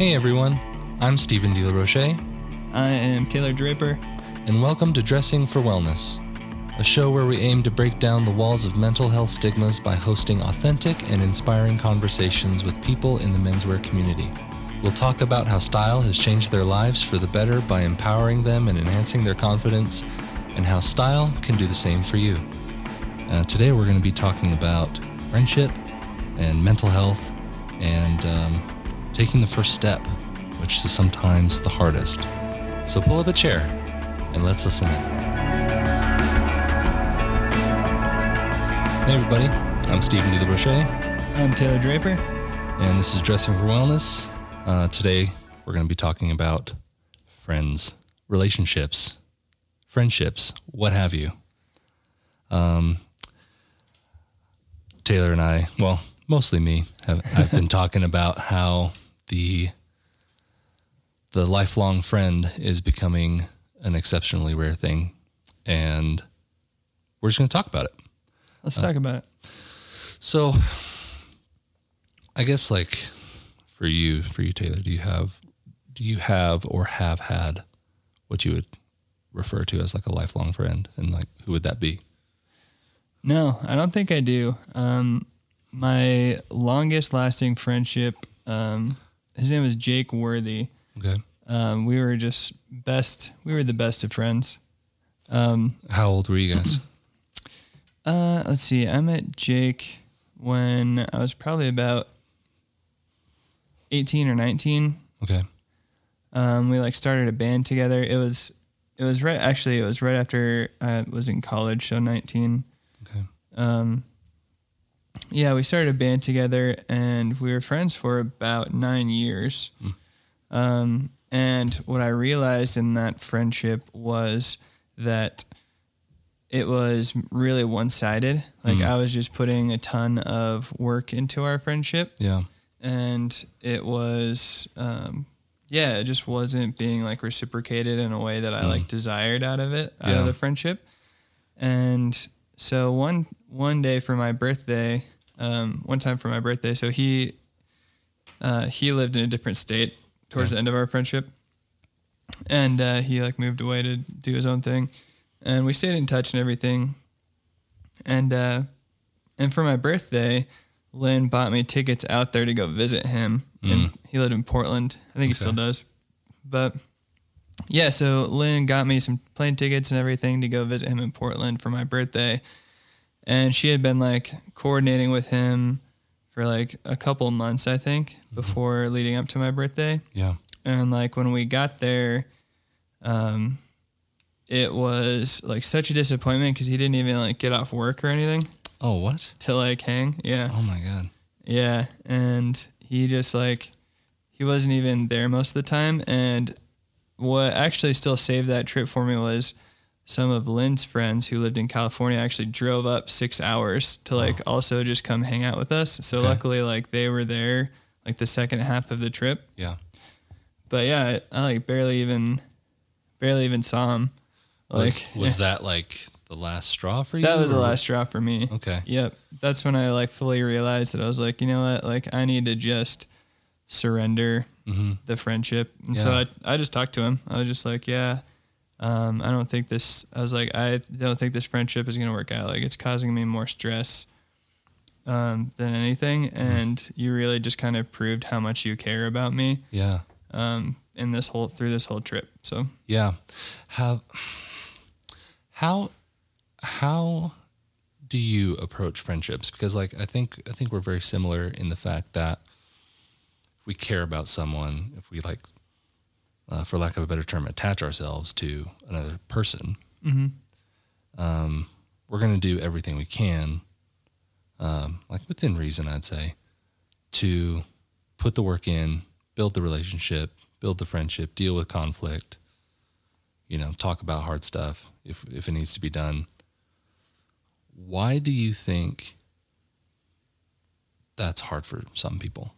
Hey everyone, I'm Stephen De La Roche, I am Taylor Draper. and welcome to Dressing for Wellness, a show where we aim to break down the walls of mental health stigmas by hosting authentic and inspiring conversations with people in the menswear community. We'll talk about how style has changed their lives for the better by empowering them and enhancing their confidence, and how style can do the same for you. Uh, today, we're going to be talking about friendship and mental health and um, taking the first step, which is sometimes the hardest. So pull up a chair and let's listen in. Hey, everybody. I'm Stephen De La Roche, I'm Taylor Draper. and this is Dressing for Wellness. Uh, today, we're going to be talking about friends, relationships, friendships, what have you. Um, Taylor and I, well, mostly me, have I've been talking about how the the lifelong friend is becoming an exceptionally rare thing, and we're just going to talk about it. Let's talk about it. So, I guess like for you, for you, Taylor, do you have, do you have or have had what you would refer to as like a lifelong friend, and like who would that be? No, I don't think I do. Um, my longest lasting friendship, um, his name was Jake Worthy. Okay, Um, we were just best. We were the best of friends. Um, how old were you guys? uh, let's see. I met Jake when I was probably about eighteen or nineteen. Okay, Um, we like started a band together. It was, it was right. Actually, it was right after I was in college, so nineteen. okay, Um, yeah, we started a band together, and we were friends for about nine years. Um, and what I realized in that friendship was that it was really one-sided. Like Mm. I was just putting a ton of work into our friendship, yeah, and it was um yeah it just wasn't being like reciprocated in a way that i like desired out of it out Mm. Yeah. of the friendship and so one one day for my birthday um one time for my birthday so he uh he lived in a different state towards Okay. the end of our friendship and uh he like moved away to do his own thing and we stayed in touch and everything and uh and for my birthday Lynn bought me tickets out there to go visit him. And he lived in Portland. I think he still does. But yeah, so Lynn got me some plane tickets and everything to go visit him in Portland for my birthday. And she had been like coordinating with him for like a couple months, I think, before leading up to my birthday. yeah, And like when we got there, um, it was like such a disappointment because he didn't even like get off work or anything Oh, what? to like hang. Yeah. Oh my god. Yeah, and he just like he wasn't even there most of the time. And what actually still saved that trip for me was some of Lynn's friends who lived in California actually drove up six hours to like also just come hang out with us. So Okay. luckily, like they were there like the second half of the trip. Yeah. But yeah, I, I like barely even barely even saw him. Like Was, was that like the last straw for you? that was the last straw for me. Okay. Yep. That's when I like fully realized that I was like, you know what? Like I need to just surrender Mm-hmm. the friendship. And so I, I just talked to him. I was just like, yeah, um, I don't think this, I was like, I don't think this friendship is going to work out. Like it's causing me more stress um, than anything. Mm-hmm. And you really just kind of proved how much you care about me Yeah. um, in this whole, through this whole trip. So Yeah. How how how do you approach friendships? Because like I think I think we're very similar in the fact that if we care about someone, if we like uh, for lack of a better term, attach ourselves to another person, um, we're going to do everything we can, um, like within reason, I'd say, to put the work in, build the relationship, build the friendship, deal with conflict, you know, talk about hard stuff if if it needs to be done. Why do you think that's hard for some people?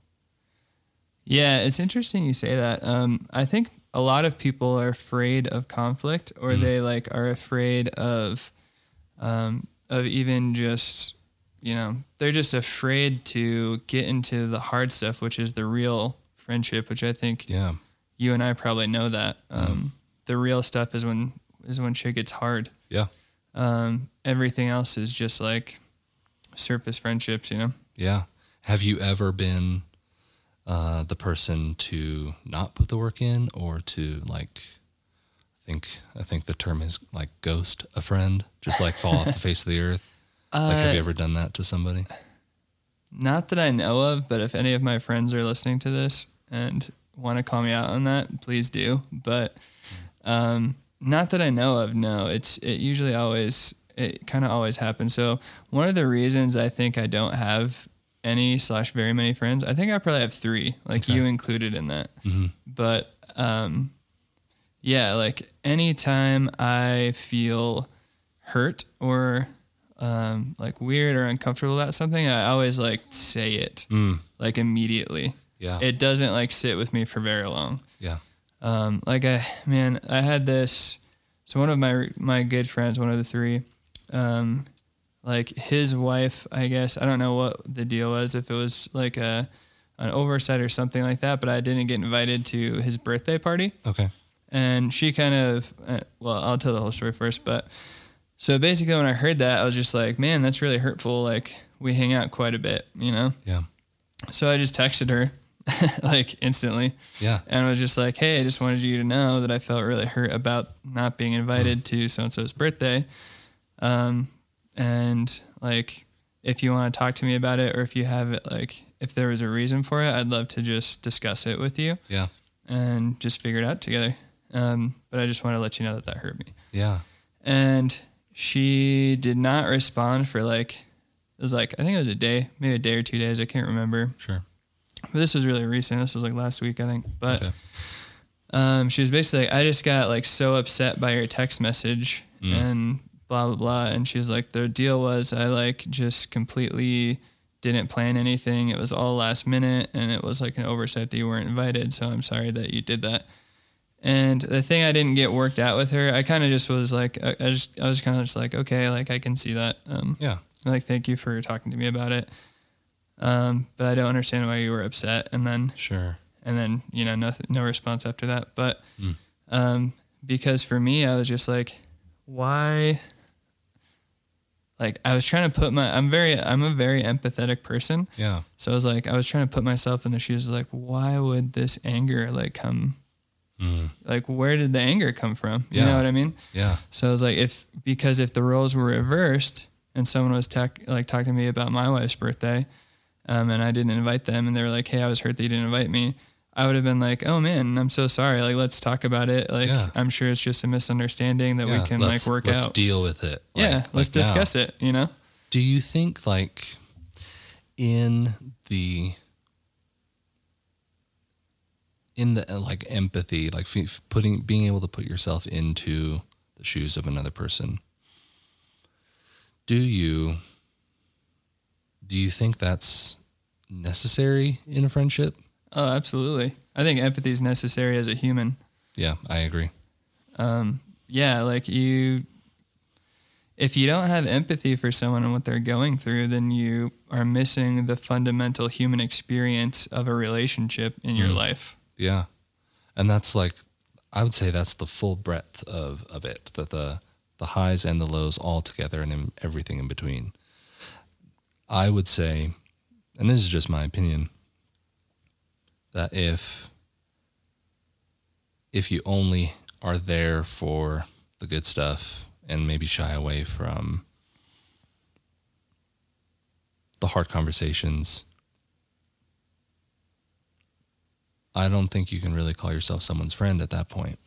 Yeah, it's interesting you say that. Um, I think a lot of people are afraid of conflict, or they like are afraid of, um, of even just, you know, they're just afraid to get into the hard stuff, which is the real friendship, which I think Yeah. you and I probably know that. Um, The real stuff is when is when shit gets hard. Yeah. Um, everything else is just like surface friendships, you know. Yeah. Have you ever been uh, the person to not put the work in or to like I think I think the term is like ghost a friend, just like fall off the face of the earth. like have you Uh, ever done that to somebody? Not that I know of, but if any of my friends are listening to this and want to call me out on that, please do. But um, not that I know of. No, it's it usually always it kind of always happens. So one of the reasons I think I don't have any slash very many friends, I think I probably have three, like Okay. you included in that. hmm But um, yeah, like anytime I feel hurt or um, like weird or uncomfortable about something, I always like say it Mm. like immediately. Yeah. It doesn't like sit with me for very long. yeah. Um, like I, man, I had this. So one of my my good friends, one of the three, um, like his wife, I guess I don't know what the deal was, if it was like a an oversight or something like that, but I didn't get invited to his birthday party, Okay. and she kind of, uh, well, I'll tell the whole story first, but so basically when I heard that, I was just like, man, that's really hurtful. Like we hang out quite a bit, you know. Yeah. So I just texted her, like instantly Yeah. and I was just like, "Hey, I just wanted you to know that I felt really hurt about not being invited to so and so's birthday, um, and like, if you want to talk to me about it, or if you have it, like, if there was a reason for it, I'd love to just discuss it with you Yeah. and just figure it out together. Um, but I just want to let you know that that hurt me." Yeah. And she did not respond for like, it was like I think it was a day, maybe a day or two days, I can't remember. Sure. But this was really recent. This was like last week, I think. But Okay. um, she was basically like, I just got like so upset by your text message Mm. and blah blah blah. And she was like, the deal was I like just completely didn't plan anything. It was all last minute, and it was like an oversight that you weren't invited. So I'm sorry that you did that. And the thing I didn't get worked out with her, I kind of just was like, I, I just I was kind of just like, okay, like I can see that. Um, Yeah. like thank you for talking to me about it. Um, but I don't understand why you were upset. And then Sure. and then you know nothing no response after that but Mm. um because for me i was just like why like i was trying to put my i'm very i'm a very empathetic person Yeah. so i was like i was trying to put myself in the shoes like why would this anger like come Mm. like where did the anger come from you Yeah. know what i mean Yeah. so i was like if because if the roles were reversed and someone was tech, like talking to me about my wife's birthday um, and i didn't invite them and they were like hey i was hurt that you didn't invite me i would have been like oh man i'm so sorry like let's talk about it like Yeah. i'm sure it's just a misunderstanding that Yeah. we can let's, like work out. let's deal with it. yeah let's discuss it you know Do you think like in the in the like empathy, like putting being able to put yourself into the shoes of another person? Do you do you think that's necessary in a friendship? Oh absolutely i think empathy is necessary as a human Yeah, I agree. um, yeah, like you, if you don't have empathy for someone and what they're going through, then you are missing the fundamental human experience of a relationship in your Mm. life. Yeah. And that's like I would say that's the full breadth of, of it. That the the highs and the lows all together and in everything in between. I would say, and this is just my opinion, that if if you only are there for the good stuff and maybe shy away from the hard conversations, I don't think you can really call yourself someone's friend at that point.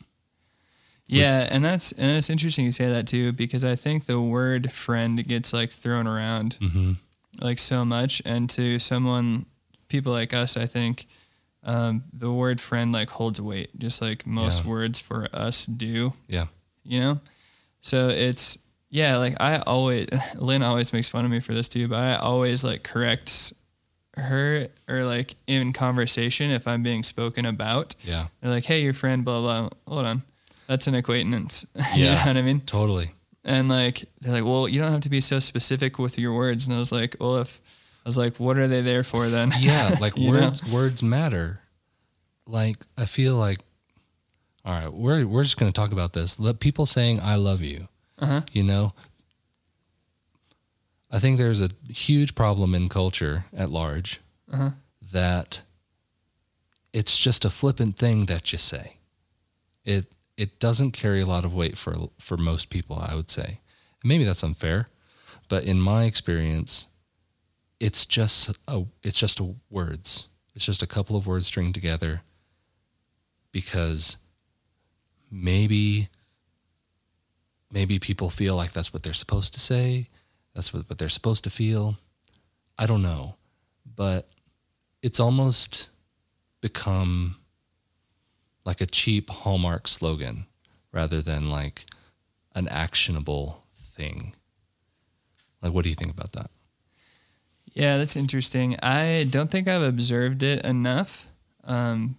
Yeah, and that's and it's interesting you say that too because I think the word friend gets like thrown around Mm-hmm. like so much, and to someone, people like us, I think um, the word friend like holds weight, just like most Yeah. words for us do. Yeah. you know? So it's yeah, like I always Lynn always makes fun of me for this too, but I always like correct her or like in conversation if I'm being spoken about. Yeah. They're like, Hey, your friend, blah blah. Hold on. That's an acquaintance. you know Yeah. what I mean? Totally. And like they're like, Well, you don't have to be so specific with your words. And I was like, Well if I was like, what are they there for then? Yeah. Like You know? words words matter. like I feel like all right, we're we're just going to talk about this. Let people saying I love you. Uh-huh. You know, I think there's a huge problem in culture at large Uh-huh. that it's just a flippant thing that you say. It it doesn't carry a lot of weight for for most people, I would say. Maybe that's unfair, but in my experience, it's just a it's just a words. It's just a couple of words stringed together because maybe maybe people feel like that's what they're supposed to say, that's what, what they're supposed to feel. I don't know, but it's almost become like a cheap Hallmark slogan rather than like an actionable thing. Like, what do you think about that? Yeah, that's interesting. I don't think I've observed it enough. Um,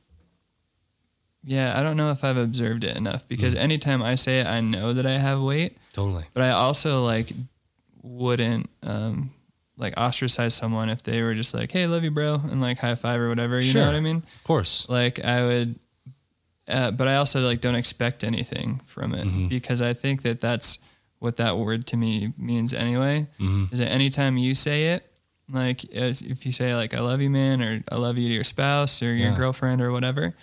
yeah, I don't know if I've observed it enough because anytime I say it, I know that I have weight, Totally. but I also like wouldn't um, like ostracize someone if they were just like, "Hey, love you, bro," and like high five or whatever. You Sure. know what I mean? Of course. Like I would, uh, but I also like don't expect anything from it Mhm. because I think that that's what that word to me means anyway. hmm Is that anytime you say it, like as if you say like "I love you, man," or "I love you" to your spouse or your Yeah. girlfriend or whatever,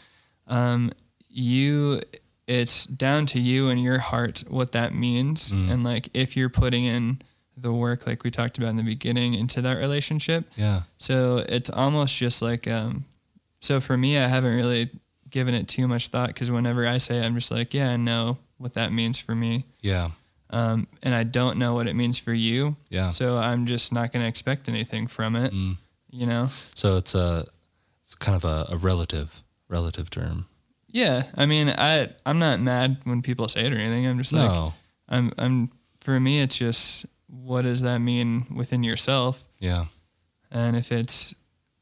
um, you it's down to you and your heart what that means, Mm. and like if you're putting in the work like we talked about in the beginning into that relationship. Yeah. So it's almost just like um, so for me, I haven't really given it too much thought because whenever I say it, I'm just like, yeah, I know what that means for me. Yeah. Um, and I don't know what it means for you. Yeah. So I'm just not going to expect anything from it, Mm. you know? So it's a it's kind of a, a relative relative term. Yeah. I mean, I, I'm not mad when people say it or anything. I'm just like. I'm, I'm, for me, it's just, what does that mean within yourself? Yeah. And if it's,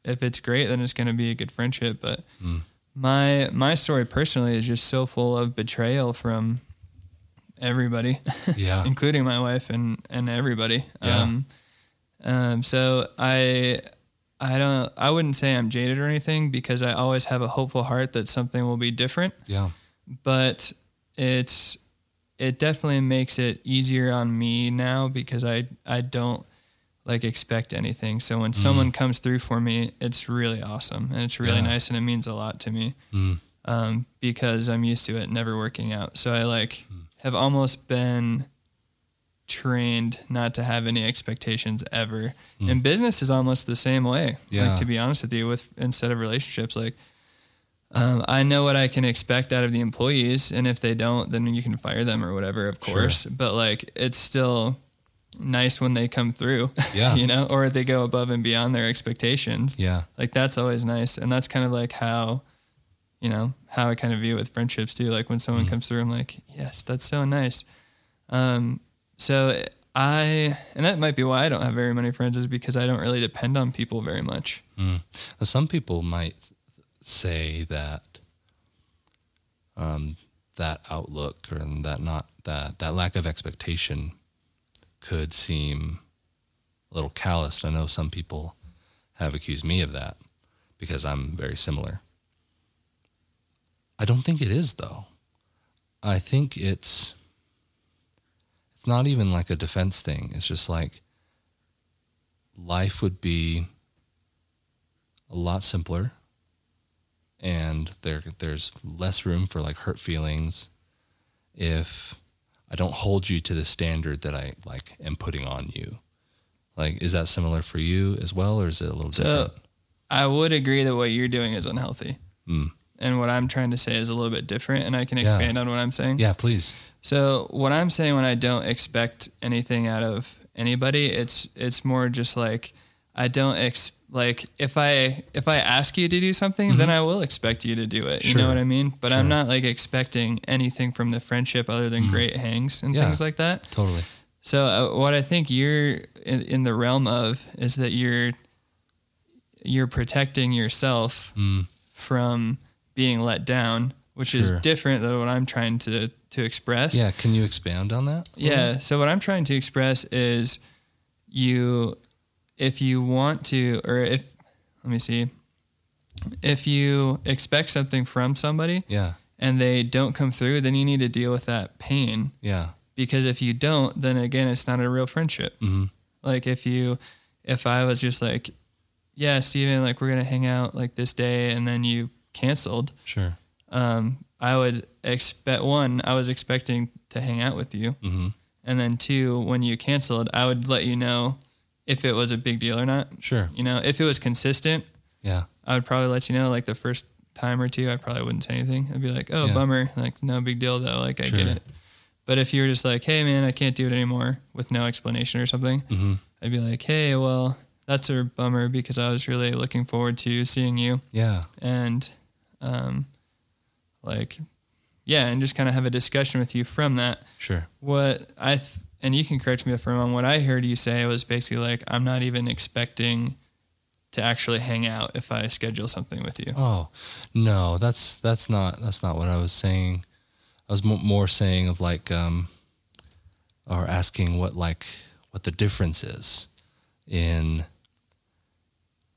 if it's great, then it's going to be a good friendship. But Mm. my, my story personally is just so full of betrayal from everybody. Yeah. including my wife and and everybody. Yeah. Um, um, so I I don't I wouldn't say I'm jaded or anything because I always have a hopeful heart that something will be different. yeah. But it's it definitely makes it easier on me now because I I don't like expect anything. So when someone comes through for me, it's really awesome and it's really Yeah. nice and it means a lot to me Mm. um, because I'm used to it never working out. So I like have almost been trained not to have any expectations ever. And business is almost the same way. Yeah. Like to be honest with you, with instead of relationships, like um, I know what I can expect out of the employees, and if they don't, then you can fire them or whatever, of Sure. course. But like it's still nice when they come through. Yeah. you know, or they go above and beyond their expectations Yeah. like that's always nice and that's kind of like how you know how i kind of view it with friendships too like when someone comes through i'm like yes that's so nice um so i and that might be why i don't have very many friends is because i don't really depend on people very much Mm. Some people might say that um, that outlook or that not that that lack of expectation could seem a little calloused. I know some people have accused me of that because I'm very similar. I don't think it is though. I think it's it's not even like a defense thing. It's just like life would be a lot simpler and there there's less room for like hurt feelings if I don't hold you to the standard that I like am putting on you. Like is that similar for you as well or is it a little so different? i would agree that what you're doing is unhealthy Mm. And what i'm trying to say is a little bit different and i can Yeah. expand on what i'm saying Yeah, please. So what I'm saying when I don't expect anything out of anybody, it's it's more just like I don't ex like if I if I ask you to do something, then I will expect you to do it. You know what I mean? But Sure. I'm not like expecting anything from the friendship other than great hangs and Yeah. things like that. Totally. So uh, what I think you're in, in the realm of is that you're you're protecting yourself Mm. from being let down, which Sure. is different than what I'm trying to to express. Yeah, can you expand on that? Yeah. So what I'm trying to express is you, if you want to, or if, let me see, if you expect something from somebody Yeah. and they don't come through, then you need to deal with that pain. Yeah. Because if you don't, then again, it's not a real friendship. hmm Like if you, if I was just like, yeah, Stephen, like we're gonna hang out like this day, and then you canceled, Sure. um, I would expect one, I was expecting to hang out with you, hmm and then two, when you canceled, I would let you know if it was a big deal or not. Sure. You know, if it was consistent, Yeah. I would probably let you know. Like the first time or two, I probably wouldn't say anything. I'd be like, "Oh, Yeah. bummer. Like no big deal though. Like I Sure. get it." But if you were just like, "Hey, man, I can't do it anymore," with no explanation or something, hmm I'd be like, "Hey, well, that's a bummer because I was really looking forward to seeing you Yeah. and, um, like, yeah, and just kind of have a discussion with you from that." Sure. What I th- and you can correct me if I'm wrong. What I heard you say was basically like, "I'm not even expecting." To actually hang out if I schedule something with you. Oh, no, that's that's not that's not what I was saying. I was mo- more saying of like um or asking what like what the difference is in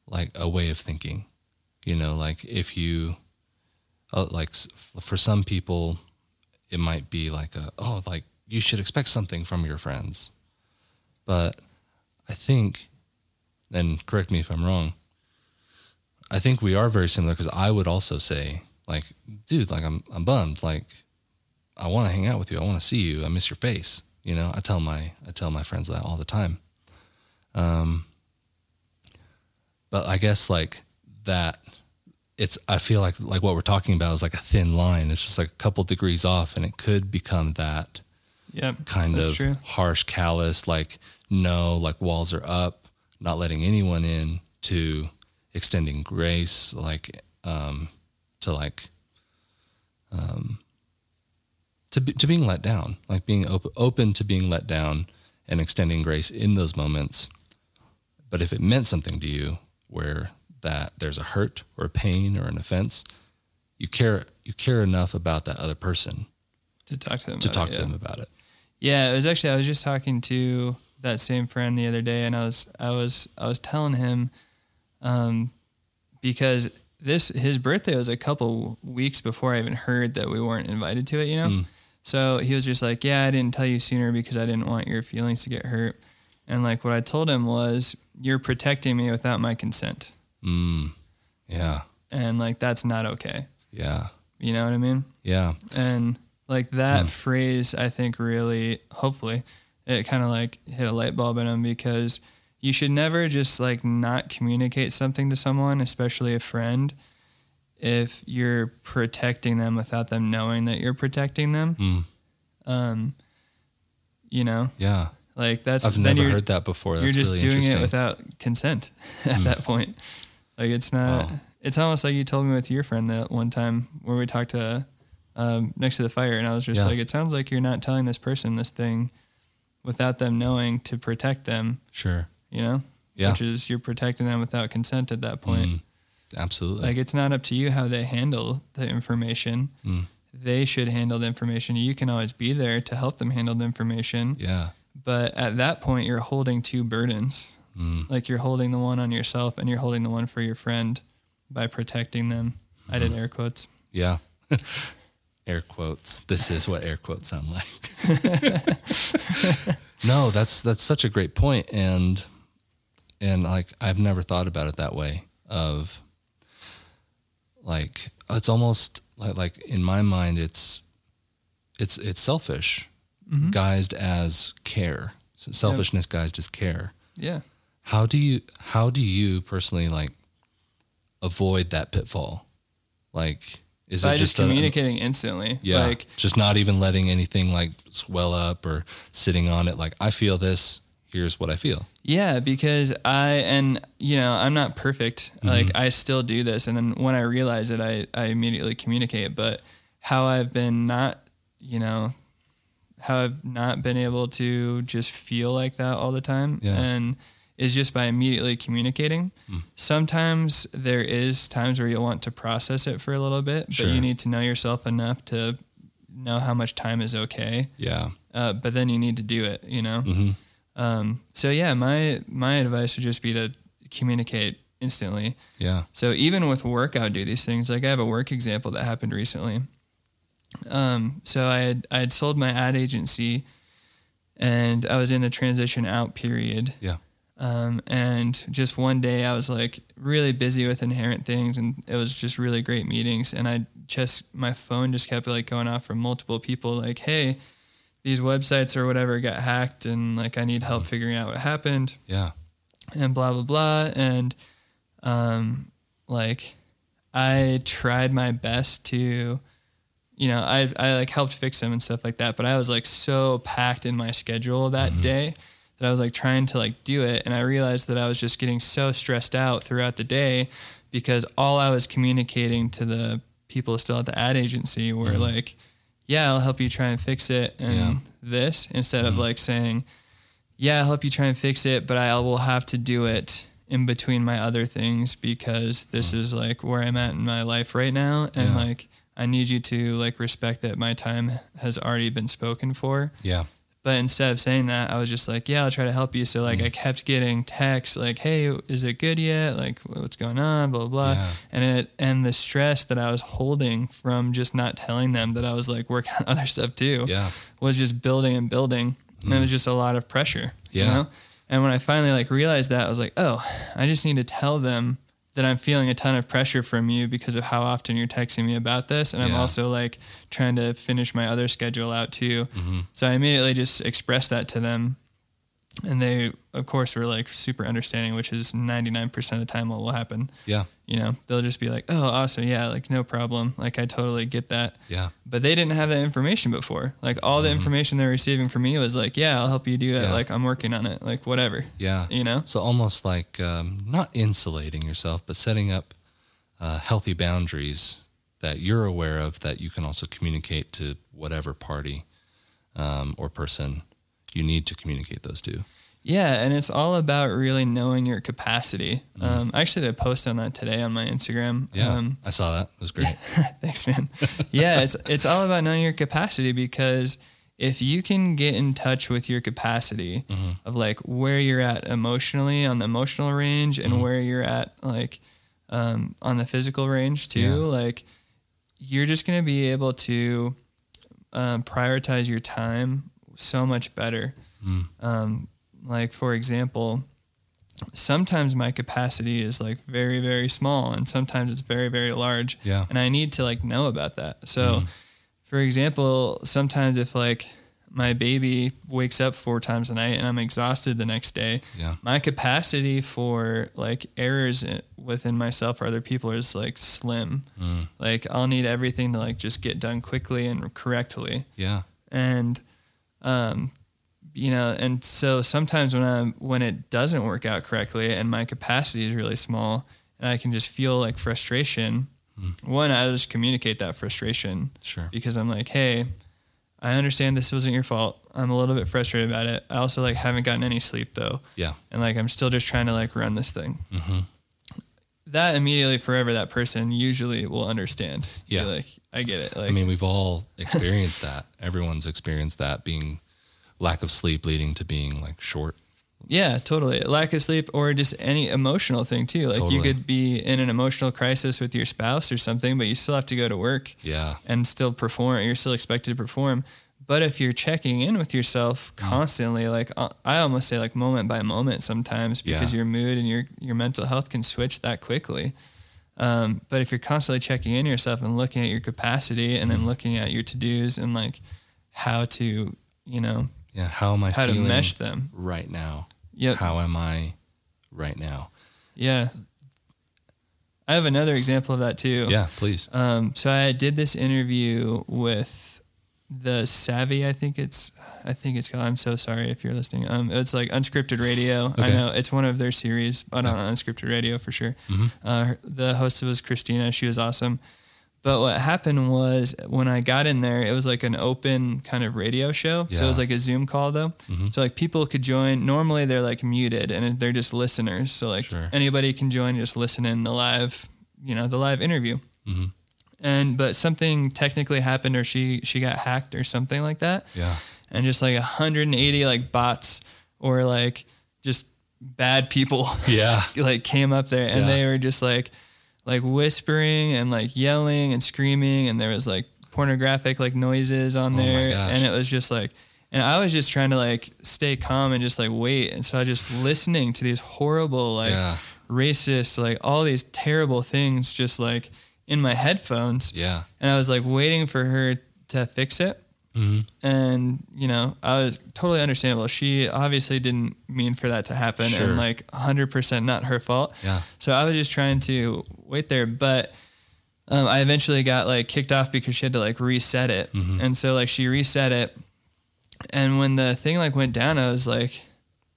like a way of thinking. You know, like if you uh, like for some people it might be like a oh like you should expect something from your friends. But I think and correct me if I'm wrong. I think we are very similar because I would also say, like, dude, like I'm I'm bummed. Like, I want to hang out with you. I want to see you. I miss your face. You know, I tell my I tell my friends that all the time. Um, but I guess like that, it's I feel like like what we're talking about is like a thin line. It's just like a couple degrees off, and it could become that Yep. kind of true. harsh, callous, like no, like walls are up, not letting anyone in, to extending grace, like um, to like um, to be, to being let down, like being open open to being let down and extending grace in those moments. But if it meant something to you, where that there's a hurt or a pain or an offense, you care you care enough about that other person To talk to them. to about talk it, to yeah. them about it. Yeah, it was actually I was just talking to that same friend the other day, and I was I was I was telling him, um, because this his birthday was a couple weeks before I even heard that we weren't invited to it. You know, Mm. so he was just like, "Yeah, I didn't tell you sooner because I didn't want your feelings to get hurt." And like what I told him was, "You're protecting me without my consent, Mm. Yeah. and like that's not okay." Yeah. You know what I mean? Yeah. And like that Hmm. phrase, I think really, hopefully, it kind of like hit a light bulb in him because you should never just like not communicate something to someone, especially a friend, if you're protecting them without them knowing that you're protecting them. Mm. Um, you know, Yeah. like that's I've never heard that before. That's you're just really doing it without consent at Hmm. that point. Like it's not. Wow. It's almost like you told me with your friend that one time where we talked to um, next to the fire, and I was just Yeah. like, it sounds like you're not telling this person this thing without them knowing to protect them. Sure. You know, Yeah. which is you're protecting them without consent at that point. Mm. Absolutely. Like it's not up to you how they handle the information. Mm. They should handle the information. You can always be there to help them handle the information. yeah. But at that point, you're holding two burdens. Mm. Like you're holding the one on yourself and you're holding the one for your friend by protecting them. I did air quotes. Yeah. air quotes. This is what air quotes sound like. no, that's that's such a great point and and like I've never thought about it that way of like it's almost like like in my mind it's it's it's selfish Mm-hmm. guised as care. So selfishness guised as care. Yeah. How do you how do you personally like avoid that pitfall? Like is By it just just a- communicating instantly. yeah, Like, just not even letting anything like swell up or sitting on it. Like I feel this. Here's what I feel. yeah, because I, and you know, I'm not perfect. Mm-hmm. Like I still do this. And then when I realize it, I, I immediately communicate. But how I've been not, you know, how I've not been able to just feel like that all the time. Yeah. And is just by immediately communicating. Sometimes there is times where you'll want to process it for a little bit, Sure. but you need to know yourself enough to know how much time is okay. Yeah. Uh, but then you need to do it, you know? hmm Um, so yeah, my, my advice would just be to communicate instantly. Yeah. So even with work, I would do these things. Like I have a work example that happened recently. Um, so I had I had sold my ad agency, and I was in the transition out period. Yeah. Um, and just one day I was like really busy with inherent things and it was just really great meetings. And I just, my phone just kept like going off from multiple people like, Hey, these websites or whatever got hacked and like I need help figuring out what happened Yeah. and blah, blah, blah. And, um, like I tried my best to, you know, I, I like helped fix them and stuff like that. But I was like so packed in my schedule that day that I was like trying to like do it. And I realized that I was just getting so stressed out throughout the day because all I was communicating to the people still at the ad agency were mm-hmm. like, yeah, I'll help you try and fix it and Yeah. this instead of mm-hmm. like saying, yeah, I'll help you try and fix it, but I will have to do it in between my other things because this mm. is like where I'm at in my life right now. And Yeah. like, I need you to like respect that my time has already been spoken for. Yeah. But instead of saying that, I was just like, yeah, I'll try to help you. So like Mm. I kept getting texts like, hey, is it good yet? Like what's going on? Blah, blah, blah. Yeah. And it, and the stress that I was holding from just not telling them that I was like working on other stuff too Yeah. was just building and building. And it was just a lot of pressure. You Yeah. know? And when I finally like realized that, I was like, oh, I just need to tell them that I'm feeling a ton of pressure from you because of how often you're texting me about this. And I'm also like trying to finish my other schedule out too. Mm-hmm. So I immediately just expressed that to them. And they, of course, were like super understanding, which is 99% of the time what will happen. Yeah. You know, they'll just be like, oh, awesome. Yeah, like no problem. Like I totally get that Yeah. but they didn't have that information before. Like all the information they're receiving from me was like, yeah, I'll help you do that. Mm-hmm. Yeah. Like I'm working on it. Like whatever. Yeah. You know? So almost like um, not insulating yourself, but setting up uh, healthy boundaries that you're aware of that you can also communicate to whatever party um, or person you need to communicate those to. Yeah, and it's all about really knowing your capacity. Um, I actually did a post on that today on my Instagram. Yeah, Um, I saw that. It was great. Thanks, man. Yeah, it's it's all about knowing your capacity because if you can get in touch with your capacity Mm-hmm. of like where you're at emotionally on the emotional range and Mm-hmm. where you're at like um, on the physical range too, Yeah. like you're just gonna be able to um, prioritize your time so much better. Mm. Um, like for example, sometimes my capacity is like very very small and sometimes it's very very large Yeah. and i need to like know about that so for example sometimes if like my baby wakes up four times a night and i'm exhausted the next day Yeah. my capacity for like errors within myself or other people is like slim Mm. like i'll need everything to like just get done quickly and correctly Yeah. and um you know and so sometimes when I'm when it doesn't work out correctly and my capacity is really small and i can just feel like frustration one i just communicate that frustration Sure. because i'm like hey i understand this wasn't your fault i'm a little bit frustrated about it i also like haven't gotten any sleep though Yeah. and like i'm still just trying to like run this thing hmm that immediately forever that person usually will understand Yeah. like i get it like I mean, we've all experienced that. Everyone's experienced that being lack of sleep leading to being like short. Yeah, totally. Lack of sleep or just any emotional thing too. Like you could be in an emotional crisis with your spouse or something, but you still have to go to work Yeah. and still perform. You're still expected to perform. But if you're checking in with yourself Mm. constantly, like uh, I almost say like moment by moment sometimes because Yeah. your mood and your your mental health can switch that quickly. Um, but if you're constantly checking in yourself and looking at your capacity and Mm. then looking at your to dos and like how to, you know, Yeah. How am I how to mesh them. right now? Yeah. How am I right now? Yeah. I have another example of that too. Yeah, please. Um, so I did this interview with the Savvy, I think it's, I think it's called. I'm so sorry if you're listening. Um, it's like unscripted radio. I know it's one of their series, but on unscripted radio for sure. Mhm. Uh, the host was Christina. She was awesome. But what happened was when I got in there, it was like an open kind of radio show. Yeah. So it was like a Zoom call though. Mhm. So like people could join. Normally they're like muted and they're just listeners. So like Sure. anybody can join, just listen in the live, you know, the live interview. Mhm. And but something technically happened, or she she got hacked, or something like that Yeah. and just like 180 like bots or like just bad people Yeah. like came up there and Yeah. they were just like like whispering and like yelling and screaming and there was like pornographic like noises on Oh there gosh. and it was just like and I was just trying to like stay calm and just like wait and so I was just listening to these horrible like Yeah. racist like all these terrible things just like in my headphones Yeah. and I was like waiting for her to fix it hmm and you know i was totally understandable she obviously didn't mean for that to happen Sure. and like 100% not her fault Yeah. so i was just trying to wait there but um, i eventually got like kicked off because she had to like reset it Mm-hmm. and so like she reset it and when the thing like went down i was like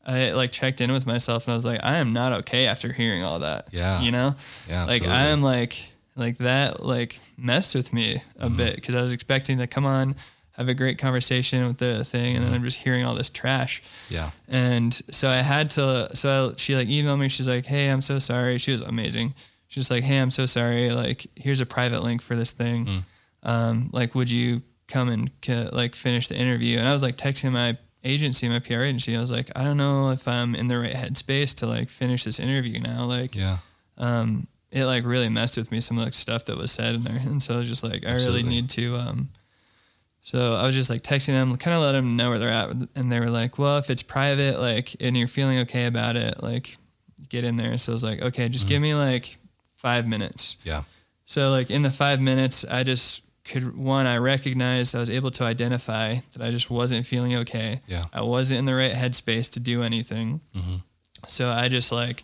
i like checked in with myself and i was like i am not okay after hearing all that Yeah. you know Yeah. like absolutely. I am like like that like messed with me a Mm-hmm. bit because I was expecting to come on have a great conversation with the thing and then Mm-hmm. I'm just hearing all this trash Yeah. and so I had to so I, she like emailed me she's like hey I'm so sorry she was amazing she's like hey I'm so sorry like here's a private link for this thing Mm. um like would you come and ca- like finish the interview and I was like texting my agency my PR agency I was like I don't know if I'm in the right headspace to like finish this interview now like Yeah. um, it like really messed with me some of the stuff that was said in there, and so I was just like, I Absolutely. really need to. Um, so I was just like texting them, kind of let them know where they're at, and they were like, well, if it's private, like, and you're feeling okay about it, like, get in there. So I was like, okay, just give me like five minutes. Yeah. So like in the five minutes, I just could one, I recognized I was able to identify that I just wasn't feeling okay. Yeah. I wasn't in the right headspace to do anything. Mhm. So I just like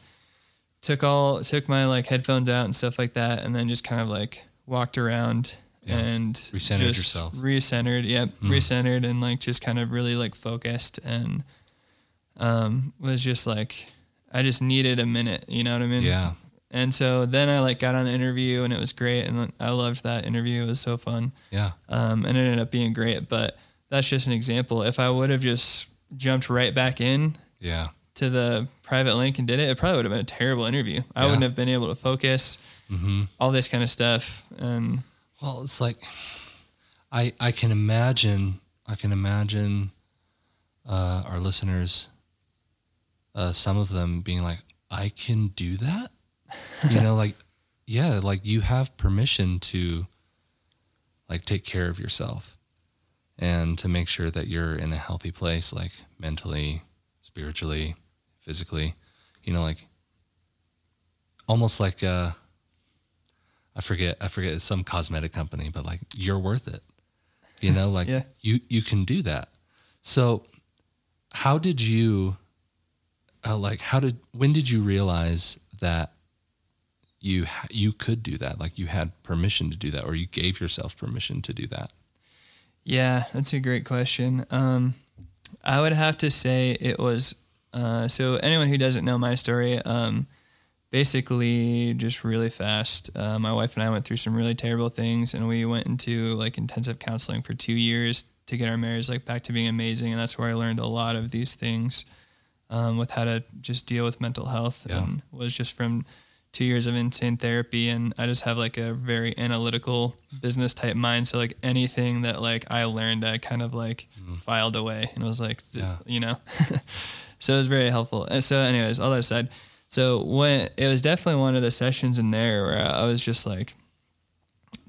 took all took my like headphones out and stuff like that, and then just kind of like walked around Yeah. and Recentered just yourself. Recentered, yep, Mm. recentered, and like just kind of really like focused and um was just like I just needed a minute, you know what I mean? Yeah. And so then I like got on the interview and it was great and I loved that interview. It was so fun. Yeah. Um, and it ended up being great. But that's just an example. If I would have just jumped right back in Yeah. to the private link and did it, it probably would have been a terrible interview. I Yeah. wouldn't have been able to focus, Mm-hmm. all this kind of stuff. And Well, it's like I I can imagine I can imagine uh, our listeners, uh, some of them being like, I can do that. You know, like yeah, like you have permission to like take care of yourself and to make sure that you're in a healthy place, like mentally, spiritually, physically. You know, like almost like uh I forget I forget it's some cosmetic company, but like you're worth it. You know, like Yeah. you you can do that. So how did you uh, like how did when did you realize that you you could do that like you had permission to do that or you gave yourself permission to do that yeah, that's a great question. Um, I would have to say it was, uh, so anyone who doesn't know my story, um, basically just really fast. Uh, my wife and I went through some really terrible things, and we went into like intensive counseling for two years to get our marriage like back to being amazing. And that's where I learned a lot of these things um, with how to just deal with mental health. Yeah. And was just from two years of insane therapy, and I just have like a very analytical business type mind. So like anything that like I learned, I kind of like filed away, and was like, Yeah. you know. so it was very helpful. And so, anyways, all that aside, so when it was definitely one of the sessions in there where I was just like,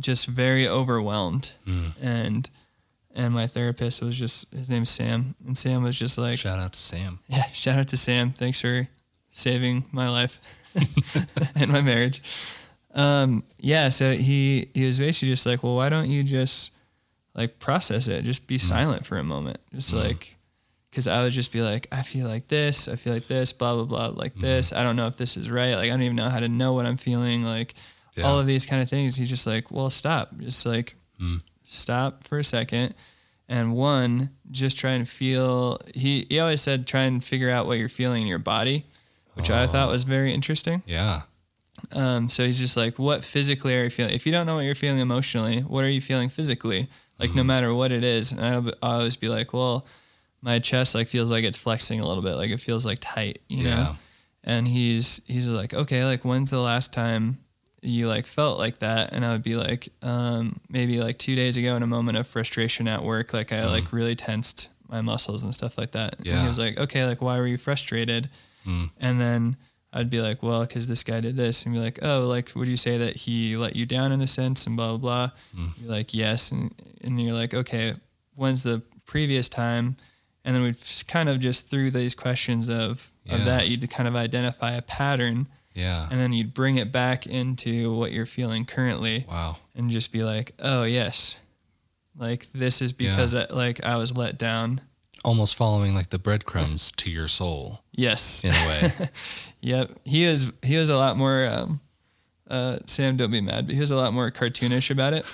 just very overwhelmed, Mm. and and my therapist was just his name's Sam, and Sam was just like, shout out to sam yeah, shout out to Sam. Thanks for saving my life and my marriage. Um, yeah, so he he was basically just like, well, why don't you just like process it? Just be silent for a moment. Just like, because I would just be like, I feel like this, I feel like this, blah blah blah, like this. I don't know if this is right. Like I don't even know how to know what I'm feeling. Like all of these kind of things. He's just like, well, stop. Just like Mm. stop for a second and one just try and feel he, he always said try and figure out what you're feeling in your body which i thought was very interesting yeah um, so he's just like what physically are you feeling if you don't know what you're feeling emotionally what are you feeling physically like no matter what it is and I'll always be like well my chest like feels like it's flexing a little bit like it feels like tight you Yeah. know and he's he's like okay like when's the last time you like felt like that? And i would be like um maybe like two days ago in a moment of frustration at work like i like mm. really tensed my muscles and stuff like that. And he was like okay like why were you frustrated? Mm. And then I'd be like, well, because this guy did this, and be like, oh, like, would you say that he let you down in a sense, and blah blah blah. Mm. You're like, yes, and and you're like, okay, when's the previous time? And then we kind of just through these questions of Yeah. of that, you'd kind of identify a pattern, Yeah. and then you'd bring it back into what you're feeling currently, wow. and just be like, oh yes, like this is because I, like I was let down. Almost following like the breadcrumbs to your soul Yes. in a way. Yep. He is he was a lot more um uh Sam don't be mad, but he was a lot more cartoonish about it.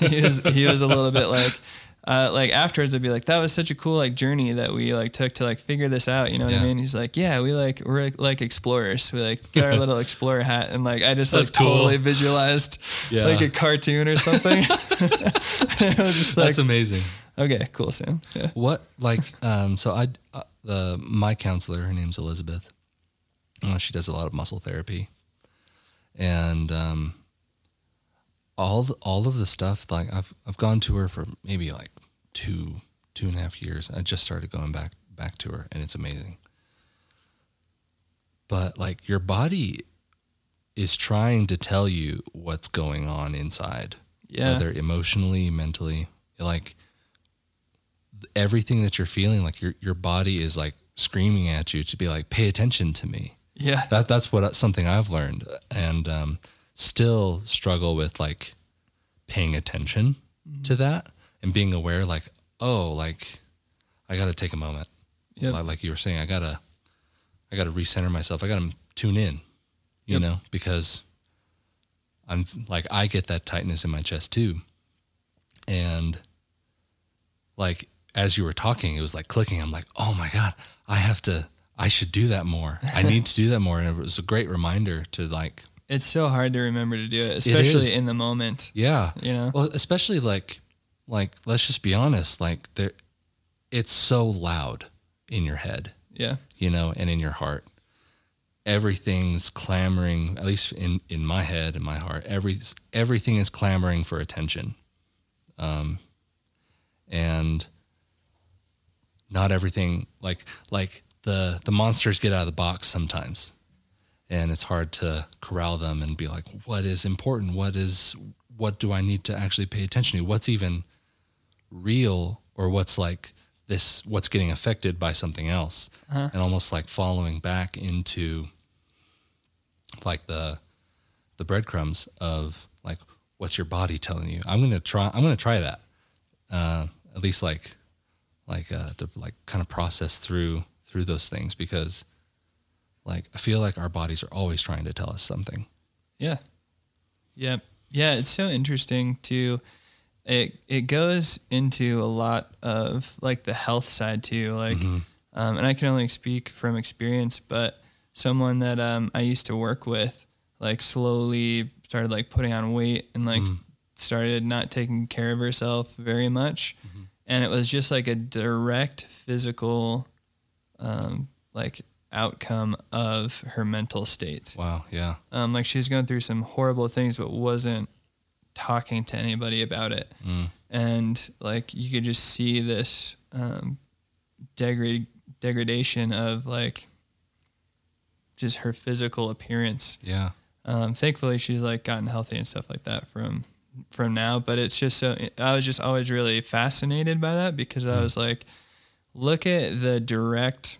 he was he was a little bit like uh like afterwards I'd be like, that was such a cool like journey that we like took to like figure this out, you know what Yeah. I mean? He's like, Yeah, we like we're like, explorers. We like get our little explorer hat and like I just That's like totally visualized Yeah. like a cartoon or something. Just like That's amazing. Okay, cool, Sam. Yeah. What like um so I uh, the my counselor her name's Elizabeth. Uh, she does a lot of muscle therapy, and um, all the, all of the stuff like I've I've gone to her for maybe like two two and a half years. I just started going back back to her, and it's amazing. But like your body is trying to tell you what's going on inside, Yeah. whether emotionally, mentally, like everything that you're feeling, like your your body is like screaming at you to be like, pay attention to me. Yeah. That that's what something I've learned, and um, still struggle with like paying attention to that and being aware, like, oh, like I got to take a moment, Yep. like, like you were saying, I gotta, I gotta recenter myself. I gotta tune in, you Yep. know, because I'm like I get that tightness in my chest too, and like as you were talking, it was like clicking. I'm like, oh my god, I have to. I should do that more. I need to do that more. And it was a great reminder to like, It's so hard to remember to do it, especially is. in the moment. yeah, You know? Well, especially like, like let's just be honest. Like there, it's so loud in your head, Yeah. you know, and in your heart. Everything's clamoring. At least in in my head and my heart, every everything is clamoring for attention. Um, and not everything like like the the monsters get out of the box sometimes and it's hard to corral them and be like what is important what is what do i need to actually pay attention to what's even real or what's like this what's getting affected by something else and almost like following back into like the the breadcrumbs of like what's your body telling you i'm gonna try i'm gonna try that uh at least like like uh to like kind of process through through those things because like i feel like our bodies are always trying to tell us something Yeah. Yep. Yeah, it's so interesting to it it goes into a lot of like the health side too. Like um and I can only speak from experience, but someone that um I used to work with like slowly started like putting on weight and like started not taking care of herself very much. And it was just like a direct physical um like outcome of her mental state wow yeah um, like she was going through some horrible things but wasn't talking to anybody about it. And like you could just see this um, degrade degradation of like just her physical appearance. Yeah. Um, thankfully she's like gotten healthy and stuff like that from from now but it's just so i was just always really fascinated by that because i was like look at the direct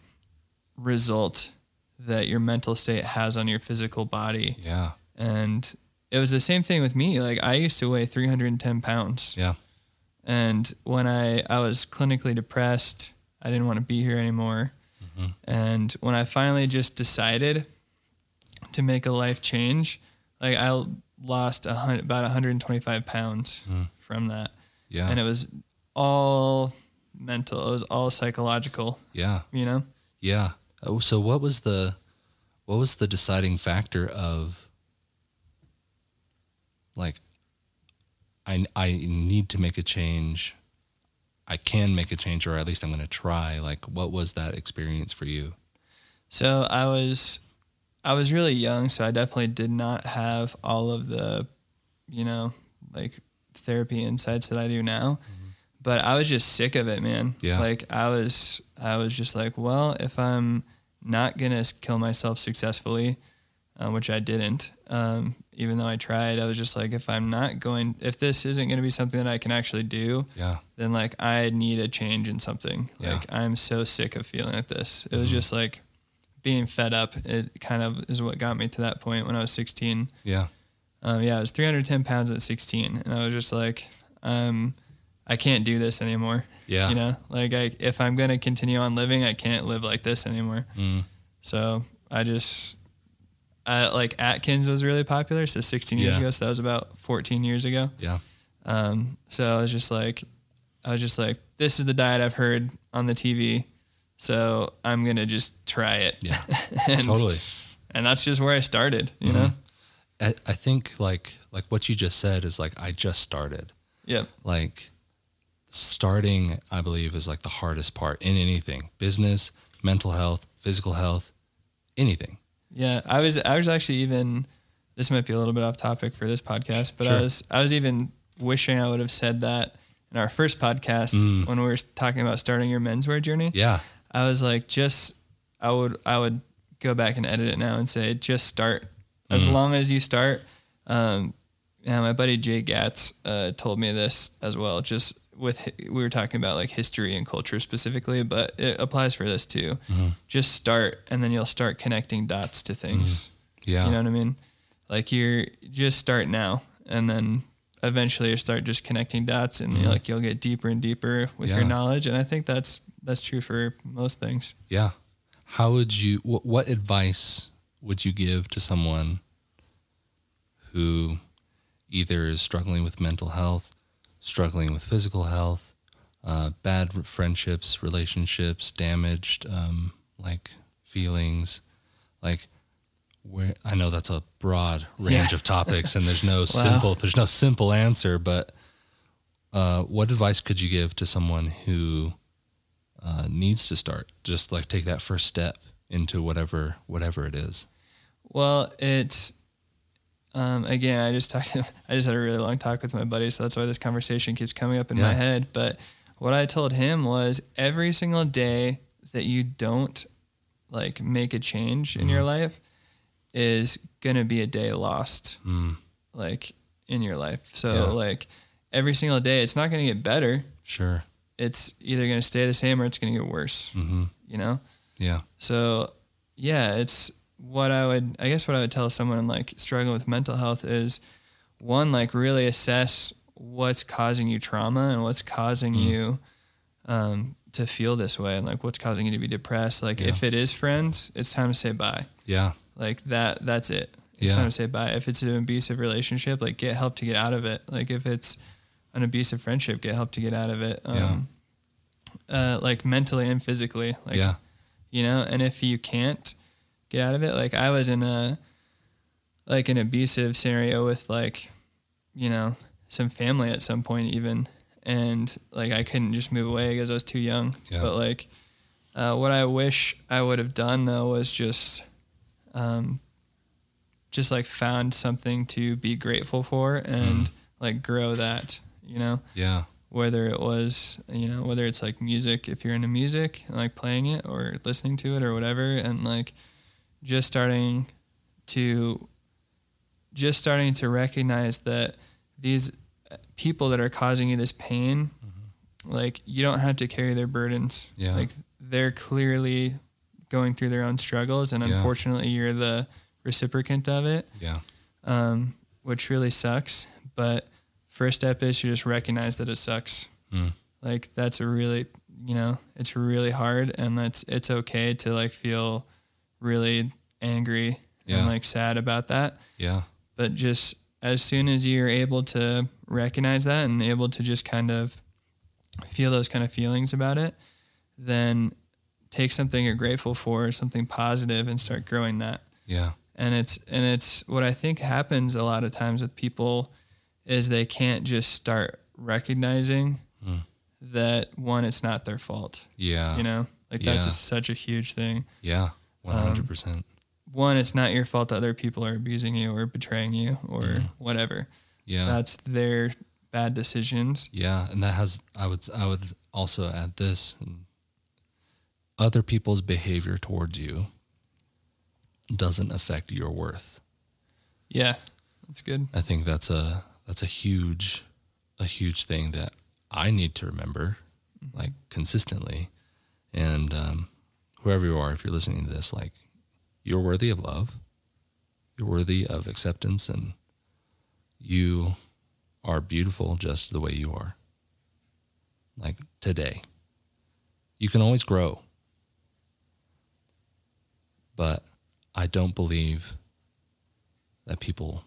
result that your mental state has on your physical body. Yeah. And it was the same thing with me like i used to weigh 310 pounds yeah and when I, I was clinically depressed, I didn't want to be here anymore. Mm-hmm. And when I finally just decided to make a life change, like I lost a hundred, about 125 pounds hmm. from that. yeah And it was all mental. It was all psychological, yeah you know? yeah oh so what was the what was the deciding factor of like i i need to make a change i can make a change or at least i'm going to try like what was that experience for you So I was, I was really young, so I definitely did not have all of the, you know, like therapy insights that I do now. Mm-hmm. But I was just sick of it, man. Yeah. Like I was, I was just like, well, if I'm not gonna kill myself successfully, uh, which I didn't. Um, even though I tried, I was just like, if I'm not going, if this isn't gonna be something that I can actually do, Yeah. then like I need a change in something. Yeah. Like I'm so sick of feeling like this. It was Mhm. just like being fed up. It kind of is what got me to that point when I was 16. Yeah. Um, yeah, I was 310 pounds at 16, and I was just like, um, I can't do this anymore. Yeah. You know, like I, if I'm gonna continue on living, I can't live like this anymore. Mm. So I just, I, like Atkins was really popular. So 16 years Yeah. ago, so that was about 14 years ago. Yeah. Um, so I was just like, I was just like, this is the diet I've heard on the TV. So I'm going to just try it. Yeah. and, totally. and that's just where I started, you Mhm. know? I, I think like like what you just said is like I just started. Yep. Like starting, I believe, is like the hardest part in anything. Business, mental health, physical health, anything. Yeah. I was, I was actually even, this might be a little bit off topic for this podcast, but I was, I was even wishing I would have said that in our first podcast Mm. when we were talking about starting your menswear journey. Yeah. I was like, just I would I would go back and edit it now and say just start. As Mhm. long as you start. Um, and my buddy Jay Gatz uh, told me this as well. Just with we were talking about like history and culture specifically, but it applies for this too. Mhm. Just start, and then you'll start connecting dots to things. Yeah. You know what I mean? Like you're just start now, and then eventually you start just connecting dots, and Mhm. like you'll get deeper and deeper with your knowledge. And I think that's that's true for most things. Yeah. How would you, what, what advice would you give to someone who either is struggling with mental health, struggling with physical health, uh, bad friendships, relationships, damaged, um, like feelings, like where I know that's a broad range Yeah. of topics and there's no simple, there's no simple answer, but uh, what advice could you give to someone who uh, needs to start, just like take that first step into whatever whatever it is. Well, it's um, again. I just talked. I just had a really long talk with my buddy, so that's why this conversation keeps coming up in my head. But what I told him was every single day that you don't like make a change in your Mm-hmm. life is gonna be a day lost, Mm, like in your life. So Yeah. like every single day, it's not gonna get better. sure. It's either gonna stay the same or it's gonna get worse. hmm You know. Yeah. So yeah, it's what I would I guess what I would tell someone like struggling with mental health is one, like really assess what's causing you trauma and what's causing Mm. you um, to feel this way and like what's causing you to be depressed. Like Yeah. if it is friends, it's time to say bye. Yeah. Like that that's it. It's Yeah. time to say bye. If it's an abusive relationship, like get help to get out of it. Like if it's an abusive friendship, get help to get out of it. Um, uh, like mentally and physically. Like yeah. you know and if you can't get out of it like i was in a like an abusive scenario with like you know some family at some point even and like i couldn't just move away because i was too young Yeah. but like uh, what i wish i would have done though was just um just like found something to be grateful for and Mm. like grow that you know Yeah. whether it was you know whether it's like music if you're into music and like playing it or listening to it or whatever and like just starting to just starting to recognize that these people that are causing you this pain like you don't have to carry their burdens Yeah. like they're clearly going through their own struggles and Yeah. unfortunately you're the reciprocant of it Yeah. um, which really sucks. But first step is to just recognize that it sucks. Mm. Like that's a really, you know, it's really hard, and that's it's okay to like feel really angry Yeah. and like sad about that. Yeah. But just as soon as you're able to recognize that and able to just kind of feel those kind of feelings about it, then take something you're grateful for, something positive, and start growing that Yeah. and it's and it's what I think happens a lot of times with people is they can't just start recognizing Mm. that one it's not their fault Yeah. you know like that's Yeah. a, such a huge thing Yeah. One hundred Um, percent. one it's not your fault that other people are abusing you or betraying you or Mhm. whatever Yeah. that's their bad decisions Yeah, and that has I would I would also add this other people's behavior towards you doesn't affect your worth. Yeah, that's good. I think that's a that's a huge a huge thing that I need to remember like consistently. And um, whoever you are, if you're listening to this, like you're worthy of love, you're worthy of acceptance, and you are beautiful just the way you are. Like today, you can always grow, but I don't believe that people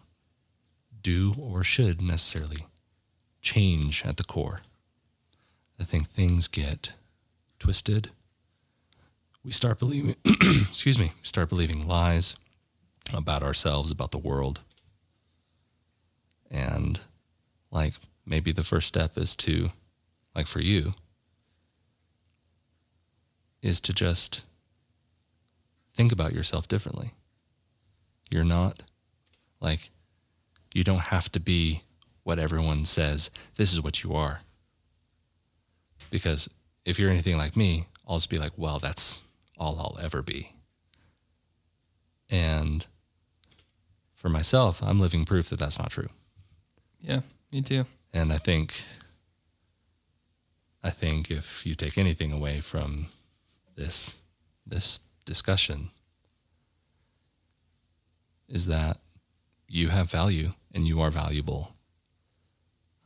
do or should necessarily change at the core. I think things get twisted. We start believing, excuse me, start believing lies about ourselves, about the world. And like maybe the first step is to, like for you, is to just think about yourself differently. You're not like, you don't have to be what everyone says, this is what you are. Because if you're anything like me, I'll just be like, well, that's all I'll ever be. And for myself, I'm living proof that that's not true. Yeah, me too. And I think, I think if you take anything away from this, this discussion, is that you have value and you are valuable.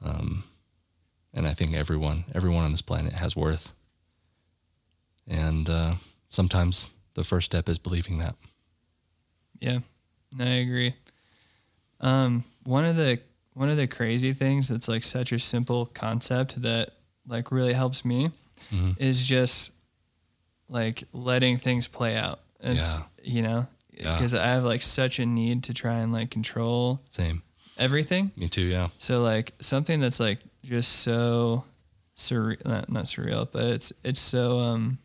Um, and I think everyone, everyone on this planet has worth. And uh, sometimes the first step is believing that. Yeah, I agree. Um, one of the one of the crazy things that's like such a simple concept that like really helps me Mhm. is just like letting things play out. It's you know Yeah. because I have like such a need to try and like control Same. everything. Me too. Yeah. So like something that's like just so surreal, not, not surreal, but it's it's so um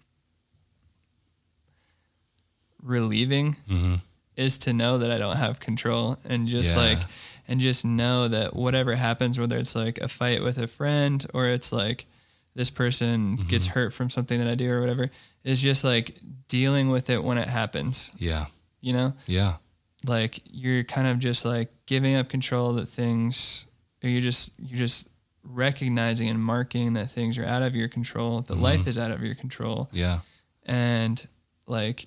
relieving hmm is to know that I don't have control and just Yeah. like and just know that whatever happens whether it's like a fight with a friend or it's like this person Mm-hmm. gets hurt from something that I do or whatever is just like dealing with it when it happens, Yeah. you know? Yeah. like you're kind of just like giving up control that things or you're just you're just recognizing and marking that things are out of your control that life is out of your control Yeah. and like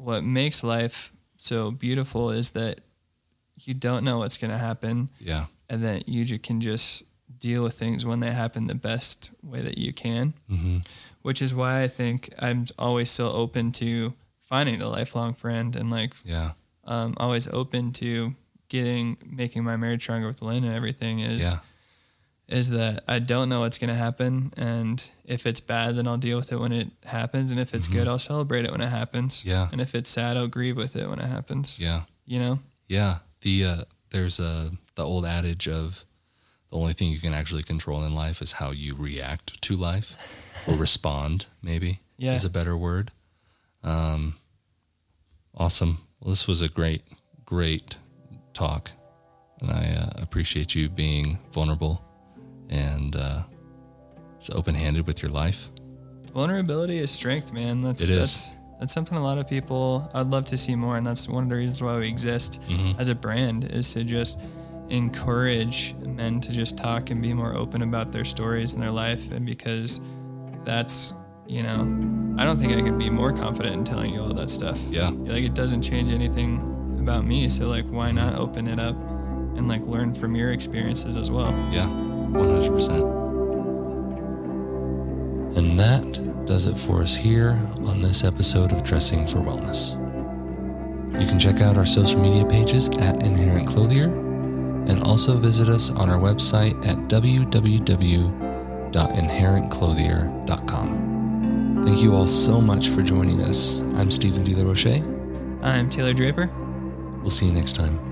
what makes life so beautiful is that you don't know what's going to happen Yeah. and that you can just deal with things when they happen the best way that you can hmm which is why i think i'm always still open to finding the lifelong friend and like Yeah. um, always open to getting making my marriage stronger with Lynn and everything is Yeah. Is that I don't know what's gonna happen and if it's bad then I'll deal with it when it happens and if it's good I'll celebrate it when it happens. Mm-hmm. Yeah. And if it's sad I'll grieve with it when it happens. Yeah. You know? Yeah. The uh, there's a the old adage of the only thing you can actually control in life is how you react to life or respond. Maybe Yeah. is a better word. Um, awesome. Well, this was a great, great talk, and I uh, appreciate you being vulnerable and uh, just open-handed with your life. Vulnerability is strength, man. That's It is. that's that's something a lot of people I'd love to see more and that's one of the reasons why we exist Mhm. as a brand is to just encourage men to just talk and be more open about their stories and their life and because that's you know I don't think I could be more confident in telling you all that stuff. Yeah. Like it doesn't change anything about me, so like why not open it up and like learn from your experiences as well. Yeah, 100%. And that does it for us here on this episode of Dressing for Wellness. You can check out our social media pages at Inherent Clothier and also visit us on our website at www.inherentclothier.com. Thank you all so much for joining us. I'm Stephen De La Roche. I'm Taylor Draper. We'll see you next time.